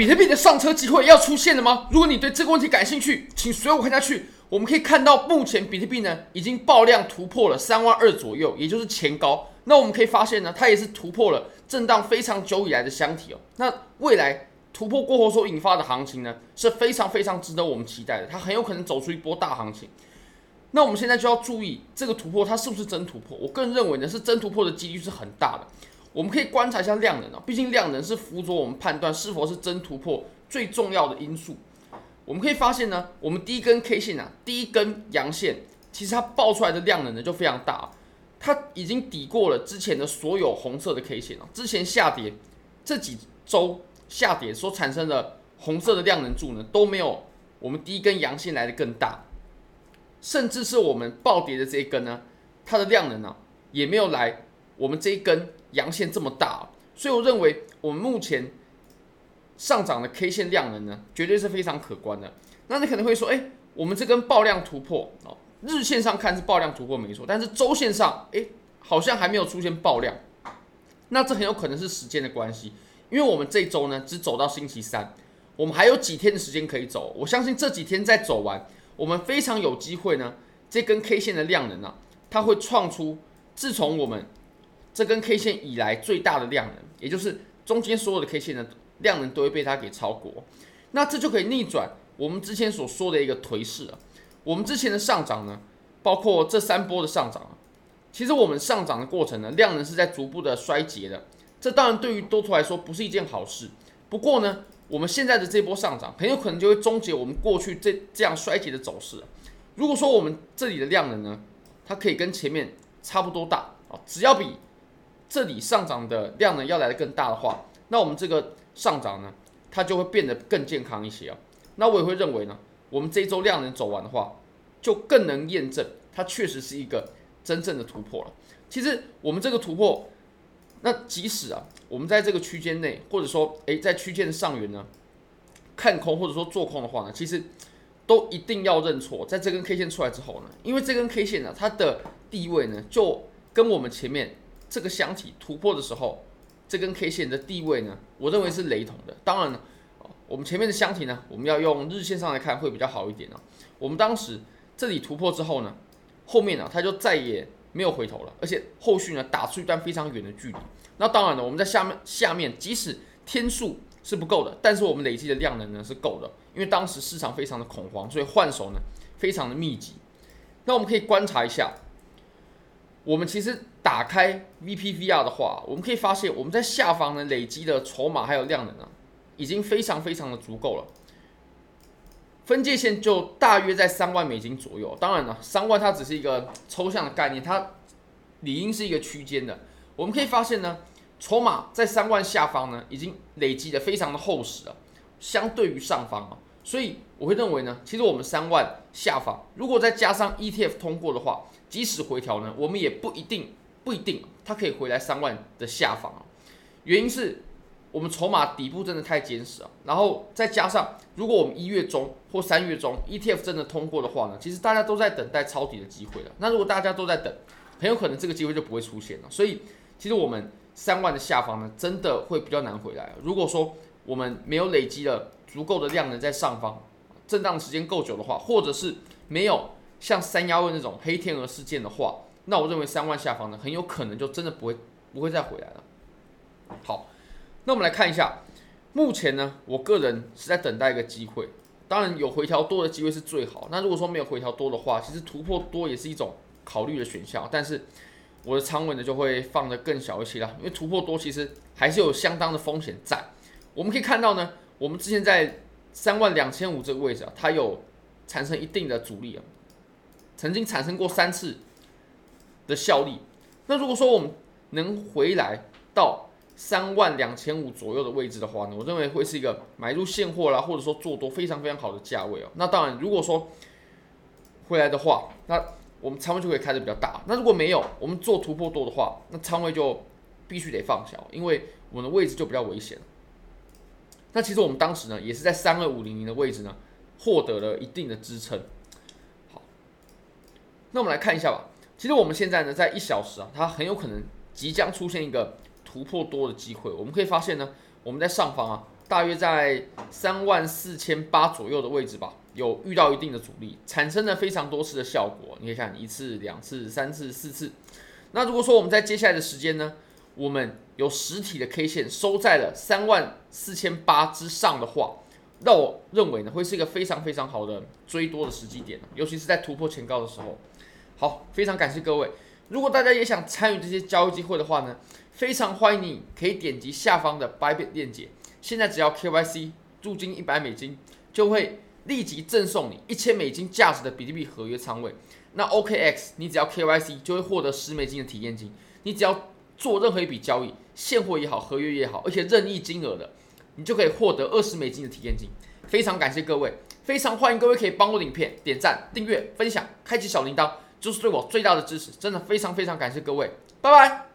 比特币的上车机会要出现了吗？如果你对这个问题感兴趣，请随我看下去。我们可以看到，目前比特币呢已经爆量突破了三万二左右，也就是前高。那我们可以发现呢，它也是突破了震荡非常久以来的箱体哦。那未来突破过后所引发的行情呢，是非常非常值得我们期待的。它很有可能走出一波大行情。那我们现在就要注意这个突破，它是不是真突破？我个人认为呢，是真突破的几率是很大的。我们可以观察一下量能啊，毕竟量能是辅佐我们判断是否是真突破最重要的因素。我们可以发现呢，我们第一根 K 线啊，第一根阳线，其实它爆出来的量能呢就非常大，它已经抵过了之前的所有红色的 K 线了。之前下跌这几周下跌所产生的红色的量能柱呢，都没有我们第一根阳线来的更大，甚至是我们暴跌的这一根呢，它的量能呢也没有来我们这一根阳线这么大，所以我认为我们目前。上涨的 K 线量能呢，绝对是非常可观的。那你可能会说，哎，我们这根爆量突破哦，日线上看是爆量突破没错，但是周线上，哎，好像还没有出现爆量。那这很有可能是时间的关系，因为我们这周呢只走到星期三，我们还有几天的时间可以走。我相信这几天再走完，我们非常有机会呢，这根 K 线的量能啊，它会创出自从我们这根 K 线以来最大的量能，也就是中间所有的 K 线的。量能都会被它给超过，那这就可以逆转我们之前所说的一个颓势了。我们之前的上涨呢，包括这三波的上涨，其实我们上涨的过程呢，量能是在逐步的衰竭的。这当然对于多头来说不是一件好事。不过呢，我们现在的这波上涨很有可能就会终结我们过去这这样衰竭的走势。如果说我们这里的量能呢，它可以跟前面差不多大啊，只要比这里上涨的量呢要来的更大的话，那我们这个。上涨呢，它就会变得更健康一些啊。那我也会认为呢，我们这一周量能走完的话，就更能验证它确实是一个真正的突破了。其实我们这个突破，那即使啊，我们在这个区间内，或者说诶，在区间上缘呢，看空或者说做空的话呢，其实都一定要认错。在这根 K 线出来之后呢，因为这根 K 线呢，它的地位呢，就跟我们前面这个箱体突破的时候。这根 K 线的地位呢，我认为是雷同的。当然了，我们前面的箱体呢，我们要用日线上来看会比较好一点啊。我们当时这里突破之后呢，后面呢，它就再也没有回头了，而且后续呢打出一段非常远的距离。那当然了，我们在下面下面，即使天数是不够的，但是我们累积的量能呢是够的，因为当时市场非常的恐慌，所以换手呢非常的密集。那我们可以观察一下。我们其实打开 VPVR 的话，我们可以发现我们在下方呢累积的筹码还有量能呢，已经非常非常的足够了。分界线就大约在三万美金左右。当然了，三万它只是一个抽象的概念，它理应是一个区间的。我们可以发现呢，筹码在三万下方呢已经累积的非常的厚实了，相对于上方啊，所以我会认为呢，其实我们三万下方如果再加上 ETF 通过的话。即使回调呢，我们也不一定不一定它可以回来三万的下方啊。原因是我们筹码底部真的太坚实啊。然后再加上，如果我们一月中或三月中 ETF 真的通过的话呢，其实大家都在等待抄底的机会了。那如果大家都在等，很有可能这个机会就不会出现了。所以，其实我们三万的下方呢，真的会比较难回来。如果说我们没有累积了足够的量能在上方，震荡时间够久的话，或者是没有。像三幺二那种黑天鹅事件的话，那我认为三万下方呢，很有可能就真的不会不会再回来了。好，那我们来看一下，目前呢，我个人是在等待一个机会，当然有回调多的机会是最好。那如果说没有回调多的话，其实突破多也是一种考虑的选项，但是我的仓位呢就会放得更小一些啦，因为突破多其实还是有相当的风险在。我们可以看到呢，我们之前在三万两千五这个位置啊，它有产生一定的阻力啊。曾经产生过三次的效力，那如果说我们能回来到三万两千五左右的位置的话呢，我认为会是一个买入现货啦，或者说做多非常非常好的价位哦。那当然，如果说回来的话，那我们仓位就可以开得比较大。那如果没有，我们做突破多的话，那仓位就必须得放小，因为我们的位置就比较危险。那其实我们当时呢，也是在三二五零零的位置呢，获得了一定的支撑。那我们来看一下吧。其实我们现在呢，在一小时啊，它很有可能即将出现一个突破多的机会。我们可以发现呢，我们在上方啊，大约在三万四千八左右的位置吧，有遇到一定的阻力，产生了非常多次的效果。你可以看一次、两次、三次、四次。那如果说我们在接下来的时间呢，我们有实体的 K 线收在了三万四千八之上的话，那我认为呢，会是一个非常非常好的追多的时机点，尤其是在突破前高的时候。好，非常感谢各位。如果大家也想参与这些交易机会的话呢，非常欢迎你可以点击下方的 Bybit 链接。现在只要 KYC 入金一百美金，就会立即赠送你一千美金价值的比特币合约仓位。那 OKX 你只要 KYC 就会获得十美金的体验金。你只要做任何一笔交易，现货也好，合约也好，而且任意金额的，你就可以获得二十美金的体验金。非常感谢各位，非常欢迎各位可以帮我影片点赞、订阅、分享、开启小铃铛，就是对我最大的支持。真的非常非常感谢各位，拜拜。